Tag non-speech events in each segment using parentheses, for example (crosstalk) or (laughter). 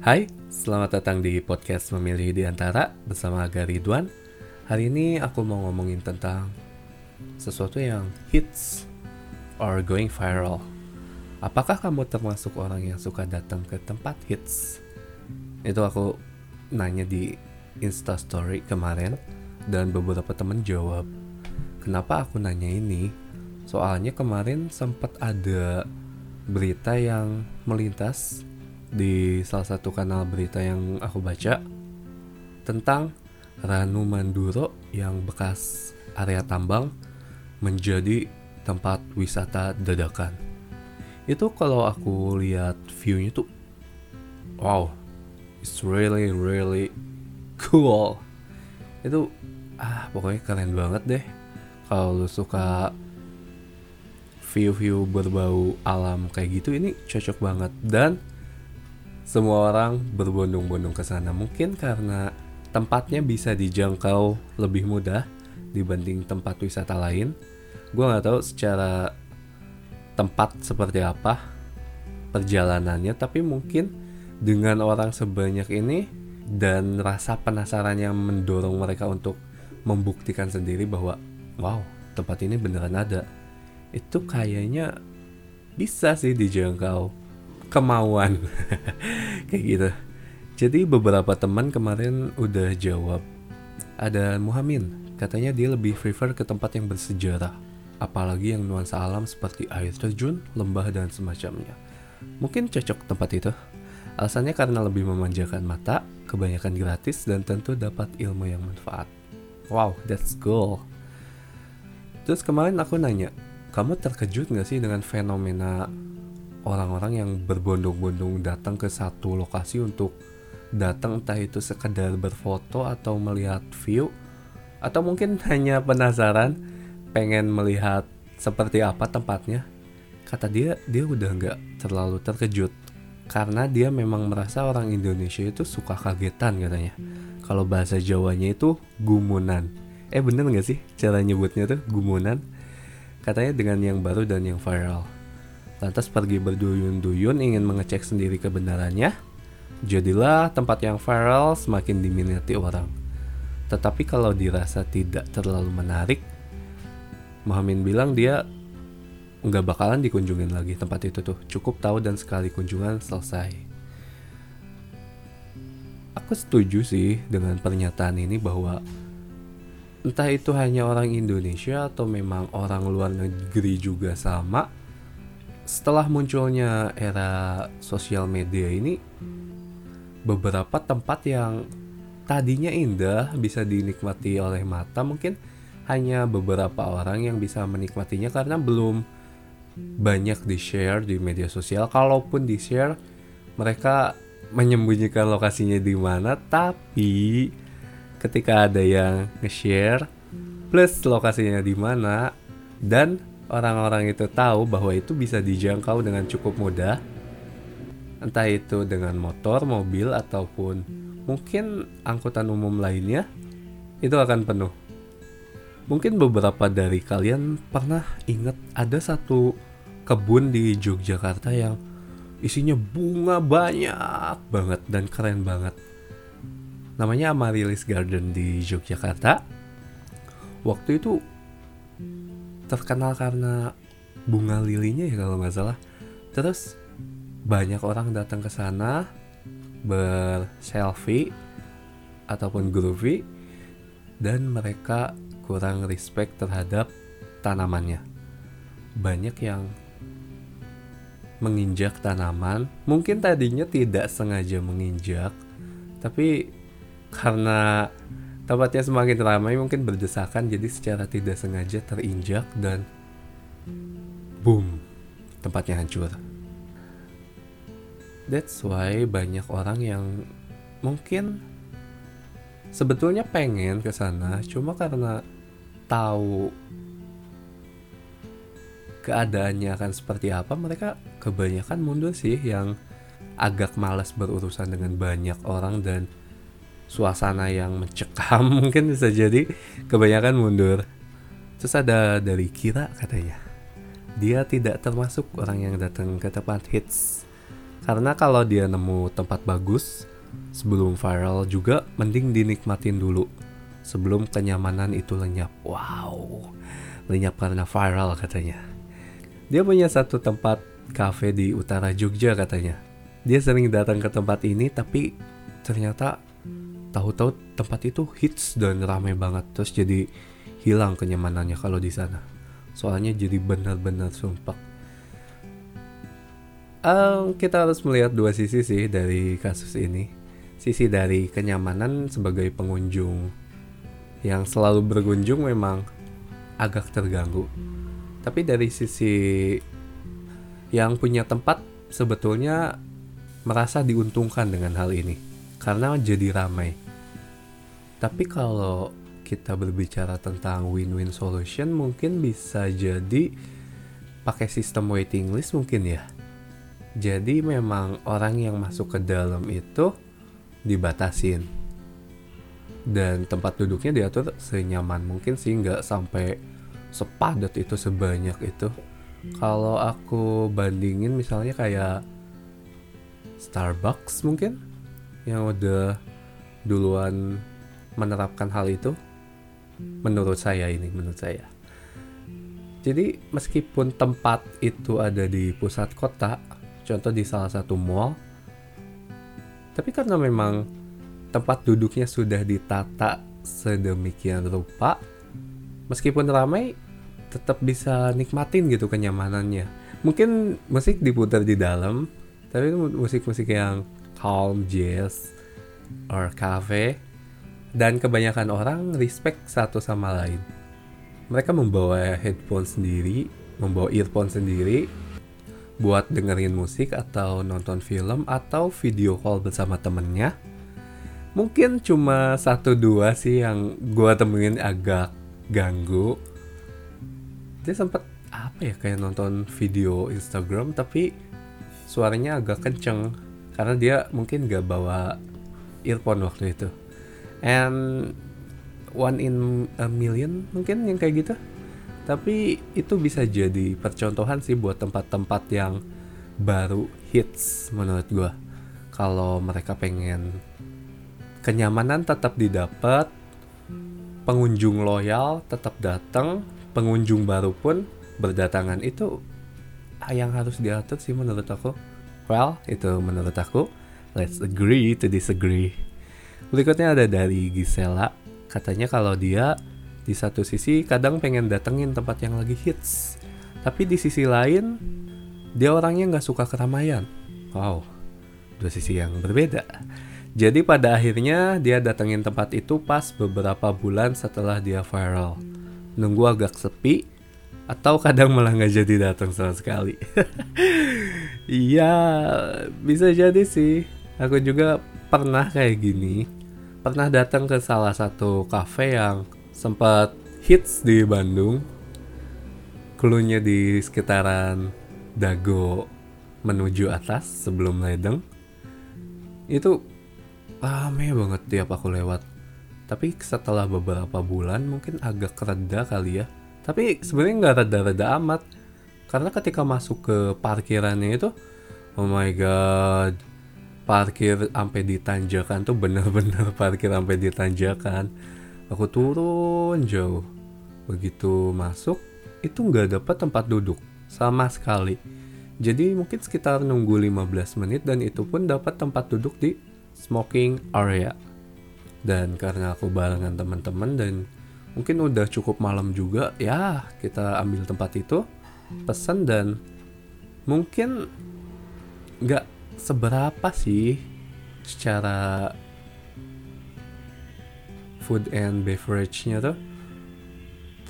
Hai, selamat datang di podcast Memilih di Antara bersama Aga Ridwan. Hari ini aku mau ngomongin tentang sesuatu yang hits or going viral. Apakah kamu termasuk orang yang suka datang ke tempat hits? Itu aku nanya di Insta Story kemarin dan beberapa temen jawab. Kenapa aku nanya ini? Soalnya kemarin sempat ada berita yang melintas di salah satu kanal berita yang aku baca tentang Ranu Manduro yang bekas area tambang menjadi tempat wisata dadakan. Itu kalau aku lihat view-nya tuh wow, it's really really cool. Itu ah pokoknya keren banget deh. Kalau lu suka view-view berbau alam kayak gitu ini cocok banget dan semua orang berbondong-bondong ke sana mungkin karena tempatnya bisa dijangkau lebih mudah dibanding tempat wisata lain. Gue nggak tahu secara tempat seperti apa perjalanannya, tapi mungkin dengan orang sebanyak ini dan rasa penasaran yang mendorong mereka untuk membuktikan sendiri bahwa wow tempat ini beneran ada itu kayaknya bisa sih dijangkau kemauan (laughs) kayak gitu jadi beberapa teman kemarin udah jawab ada Muhammad katanya dia lebih prefer ke tempat yang bersejarah apalagi yang nuansa alam seperti air terjun, lembah dan semacamnya. Mungkin cocok tempat itu. Alasannya karena lebih memanjakan mata, kebanyakan gratis dan tentu dapat ilmu yang manfaat. Wow, that's cool. Terus kemarin aku nanya, kamu terkejut gak sih dengan fenomena orang-orang yang berbondong-bondong datang ke satu lokasi untuk datang entah itu sekedar berfoto atau melihat view atau mungkin (laughs) hanya penasaran pengen melihat seperti apa tempatnya kata dia dia udah nggak terlalu terkejut. Karena dia memang merasa orang Indonesia itu suka kagetan katanya. Kalau bahasa Jawanya itu gumunan. Eh bener nggak sih cara nyebutnya tuh gumunan? Katanya dengan yang baru dan yang viral lantas pergi berduyun-duyun ingin mengecek sendiri kebenarannya. Jadilah tempat yang viral semakin diminati orang. Tetapi kalau dirasa tidak terlalu menarik, Muhammad bilang dia nggak bakalan dikunjungin lagi tempat itu tuh. Cukup tahu dan sekali kunjungan selesai. Aku setuju sih dengan pernyataan ini bahwa entah itu hanya orang Indonesia atau memang orang luar negeri juga sama, setelah munculnya era sosial media ini beberapa tempat yang tadinya indah bisa dinikmati oleh mata mungkin hanya beberapa orang yang bisa menikmatinya karena belum banyak di share di media sosial. Kalaupun di share mereka menyembunyikan lokasinya di mana tapi ketika ada yang nge-share plus lokasinya di mana dan orang-orang itu tahu bahwa itu bisa dijangkau dengan cukup mudah, entah itu dengan motor, mobil, ataupun mungkin angkutan umum lainnya, itu akan penuh. Mungkin beberapa dari kalian pernah ingat ada satu kebun di Yogyakarta yang isinya bunga banyak banget dan keren banget. Namanya Amaryllis Garden di Yogyakarta. Waktu itu terkenal karena bunga lilinya ya kalau nggak salah. Terus banyak orang datang ke sana berselfie ataupun groovy dan mereka kurang respect terhadap tanamannya. Banyak yang menginjak tanaman, mungkin tadinya tidak sengaja menginjak, tapi karena Tempatnya semakin ramai mungkin berdesakan jadi secara tidak sengaja terinjak dan boom, tempatnya hancur. That's why banyak orang yang mungkin sebetulnya pengen ke sana cuma karena tahu keadaannya akan seperti apa mereka kebanyakan mundur sih yang agak malas berurusan dengan banyak orang dan suasana yang mencekam (laughs) mungkin bisa jadi kebanyakan mundur terus ada dari Kira katanya dia tidak termasuk orang yang datang ke tempat hits Karena kalau dia nemu tempat bagus sebelum viral juga mending dinikmatin dulu sebelum kenyamanan itu lenyap. Wow, lenyap karena viral katanya. Dia punya satu tempat cafe di utara Jogja katanya. Dia sering datang ke tempat ini tapi ternyata tahu-tahu tempat itu hits dan ramai banget terus jadi hilang kenyamanannya kalau di sana. Soalnya jadi benar-benar sumpah. Um, kita harus melihat dua sisi sih dari kasus ini. Sisi dari kenyamanan sebagai pengunjung yang selalu berkunjung memang agak terganggu tapi dari sisi yang punya tempat sebetulnya merasa diuntungkan dengan hal ini karena jadi ramai. Tapi kalau kita berbicara tentang win-win solution mungkin bisa jadi pakai sistem waiting list mungkin ya. Jadi memang orang yang masuk ke dalam itu dibatasin dan tempat duduknya diatur senyaman mungkin sih nggak sampai sepadat itu sebanyak itu kalau aku bandingin misalnya kayak Starbucks mungkin yang udah duluan menerapkan hal itu menurut saya ini menurut saya. Jadi meskipun tempat itu ada di pusat kota contoh di salah satu mall tapi karena memang tempat duduknya sudah ditata sedemikian rupa meskipun ramai tetap bisa nikmatin gitu kenyamanannya. Mungkin musik diputar di dalam tapi musik-musik yang calm jazz or cafe. Dan kebanyakan orang respect satu sama lain. Mereka membawa headphone sendiri membawa earphone sendiri buat dengerin musik atau nonton film atau video call bersama temennya. Mungkin cuma satu dua sih yang gue temuin agak ganggu. Dia sempat apa ya kayak nonton video Instagram tapi suaranya agak kenceng karena dia mungkin gak bawa earphone waktu itu. And one in a million mungkin yang kayak gitu. Tapi itu bisa jadi percontohan sih buat tempat-tempat yang baru hits menurut gue kalau mereka pengen kenyamanan tetap didapat pengunjung loyal tetap datang, pengunjung baru pun berdatangan. Itu yang harus diatur sih menurut aku. Well, itu menurut aku. Let's agree to disagree. Berikutnya ada dari Gisela. Katanya kalau dia di satu sisi kadang pengen datengin tempat yang lagi hits. Tapi di sisi lain, dia orangnya nggak suka keramaian. Wow, dua sisi yang berbeda. Jadi pada akhirnya dia datengin tempat itu pas beberapa bulan setelah dia viral. Nunggu agak sepi atau kadang malah nggak jadi datang sama sekali. (laughs) Iya, bisa jadi sih. Aku juga pernah kayak gini. Pernah datang ke salah satu cafe yang sempat hits di Bandung. Klunya di sekitaran Dago menuju atas sebelum ledeng. Itu rame banget tiap aku lewat tapi setelah beberapa bulan mungkin agak reda kali ya tapi sebenarnya nggak reda-reda amat karena ketika masuk ke parkirannya itu oh my god parkir sampai di tanjakan tuh bener-bener (laughs) parkir sampai di tanjakan aku turun jauh. Begitu masuk itu nggak dapat tempat duduk sama sekali. Jadi mungkin sekitar nunggu 15 menit dan itu pun dapat tempat duduk di smoking area. Dan karena aku barengan teman-teman dan mungkin udah cukup malam juga ya kita ambil tempat itu pesan dan mungkin nggak seberapa sih secara food and beverage-nya tuh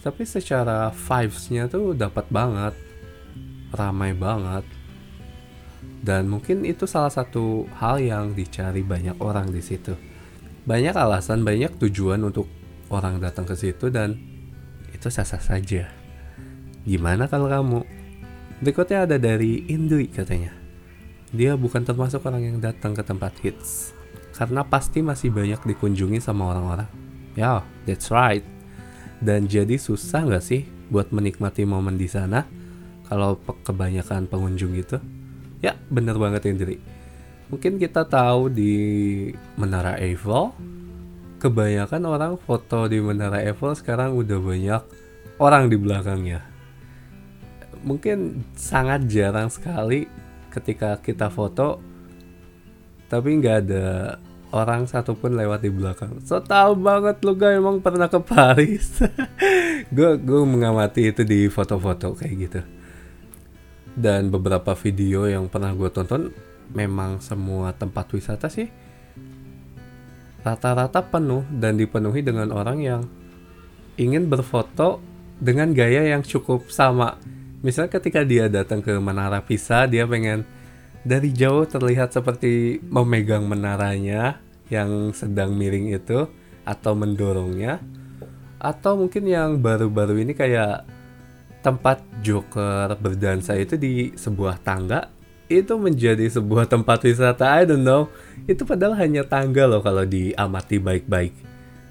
tapi secara vibes-nya tuh dapat banget ramai banget dan mungkin itu salah satu hal yang dicari banyak orang di situ. Banyak alasan, banyak tujuan untuk orang datang ke situ dan itu sah-sah saja. Gimana kalau kamu? Berikutnya ada dari Indri katanya. Dia bukan termasuk orang yang datang ke tempat hits. Karena pasti masih banyak dikunjungi sama orang-orang. Ya, yeah, that's right. Dan jadi susah nggak sih buat menikmati momen di sana kalau kebanyakan pengunjung gitu? Ya, bener banget Indri. Mungkin kita tahu di Menara Eiffel, kebanyakan orang foto di Menara Eiffel sekarang udah banyak orang di belakangnya. Mungkin sangat jarang sekali ketika kita foto, tapi nggak ada orang satupun lewat di belakang. So tau banget lu gak emang pernah ke Paris. (laughs) gue gue mengamati itu di foto-foto kayak gitu. Dan beberapa video yang pernah gue tonton memang semua tempat wisata sih rata-rata penuh dan dipenuhi dengan orang yang ingin berfoto dengan gaya yang cukup sama. Misalnya ketika dia datang ke Menara Pisa, dia pengen dari jauh terlihat seperti memegang menaranya yang sedang miring itu atau mendorongnya. Atau mungkin yang baru-baru ini kayak tempat Joker berdansa itu di sebuah tangga. Itu menjadi sebuah tempat wisata I don't know. Itu padahal hanya tangga loh kalau diamati baik-baik.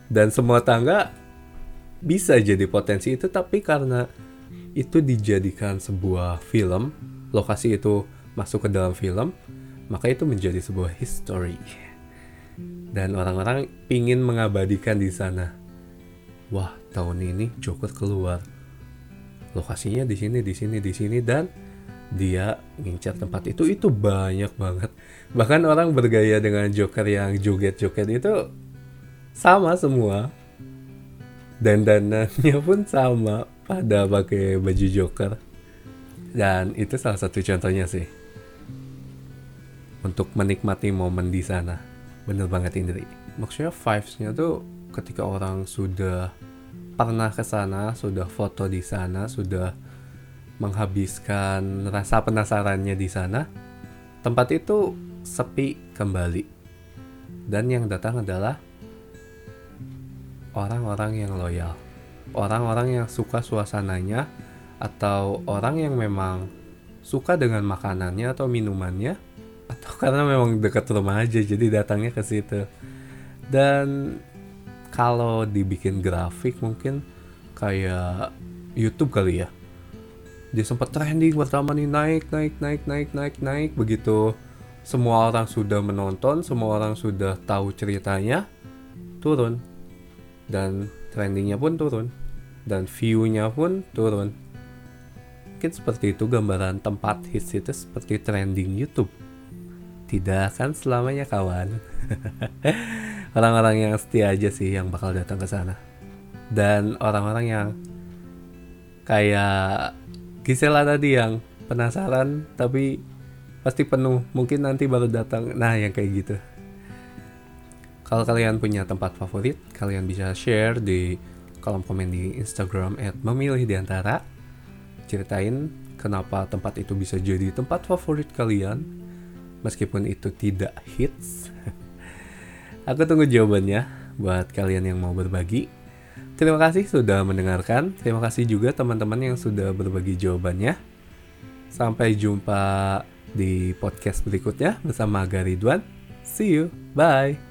Dan semua tangga bisa jadi potensi itu tapi karena itu dijadikan sebuah film. Lokasi itu masuk ke dalam film. Maka itu menjadi sebuah history. Dan orang-orang ingin mengabadikan di sana. Wah tahun ini Joker keluar. Lokasinya di sini di sini di sini dan dia ngincar tempat itu. Itu banyak banget. Bahkan orang bergaya dengan Joker yang joget-joget itu sama semua. Dan dananya pun sama pada pakai baju Joker dan itu salah satu contohnya sih untuk menikmati momen di sana bener banget Indri maksudnya vibesnya tuh ketika orang sudah pernah ke sana sudah foto di sana sudah menghabiskan rasa penasarannya di sana, tempat itu sepi kembali. Dan yang datang adalah orang-orang yang loyal. Orang-orang yang suka suasananya atau orang yang memang suka dengan makanannya atau minumannya atau karena memang dekat rumah aja jadi datangnya ke situ. Dan kalau dibikin grafik mungkin kayak YouTube kali ya. Dia sempat trending pertama nih naik naik naik naik naik naik begitu. Semua orang sudah menonton semua orang sudah tahu ceritanya turun. Dan trendingnya pun turun dan viewnya pun turun. Mungkin seperti itu gambaran tempat hits itu seperti trending YouTube. Tidak akan selamanya kawan. (laughs) Orang-orang yang setia aja sih yang bakal datang ke sana. Dan orang-orang yang kayak Gisela tadi yang penasaran tapi pasti penuh. Mungkin nanti baru datang. Nah yang kayak gitu. Kalau kalian punya tempat favorit kalian bisa share di kolom komen di Instagram at memilih di antara ceritain kenapa tempat itu bisa jadi tempat favorit kalian meskipun itu tidak hits (laughs) aku tunggu jawabannya buat kalian yang mau berbagi Terima kasih sudah mendengarkan. Terima kasih juga teman-teman yang sudah berbagi jawabannya. Sampai jumpa di podcast berikutnya bersama Garidwan. See you. Bye.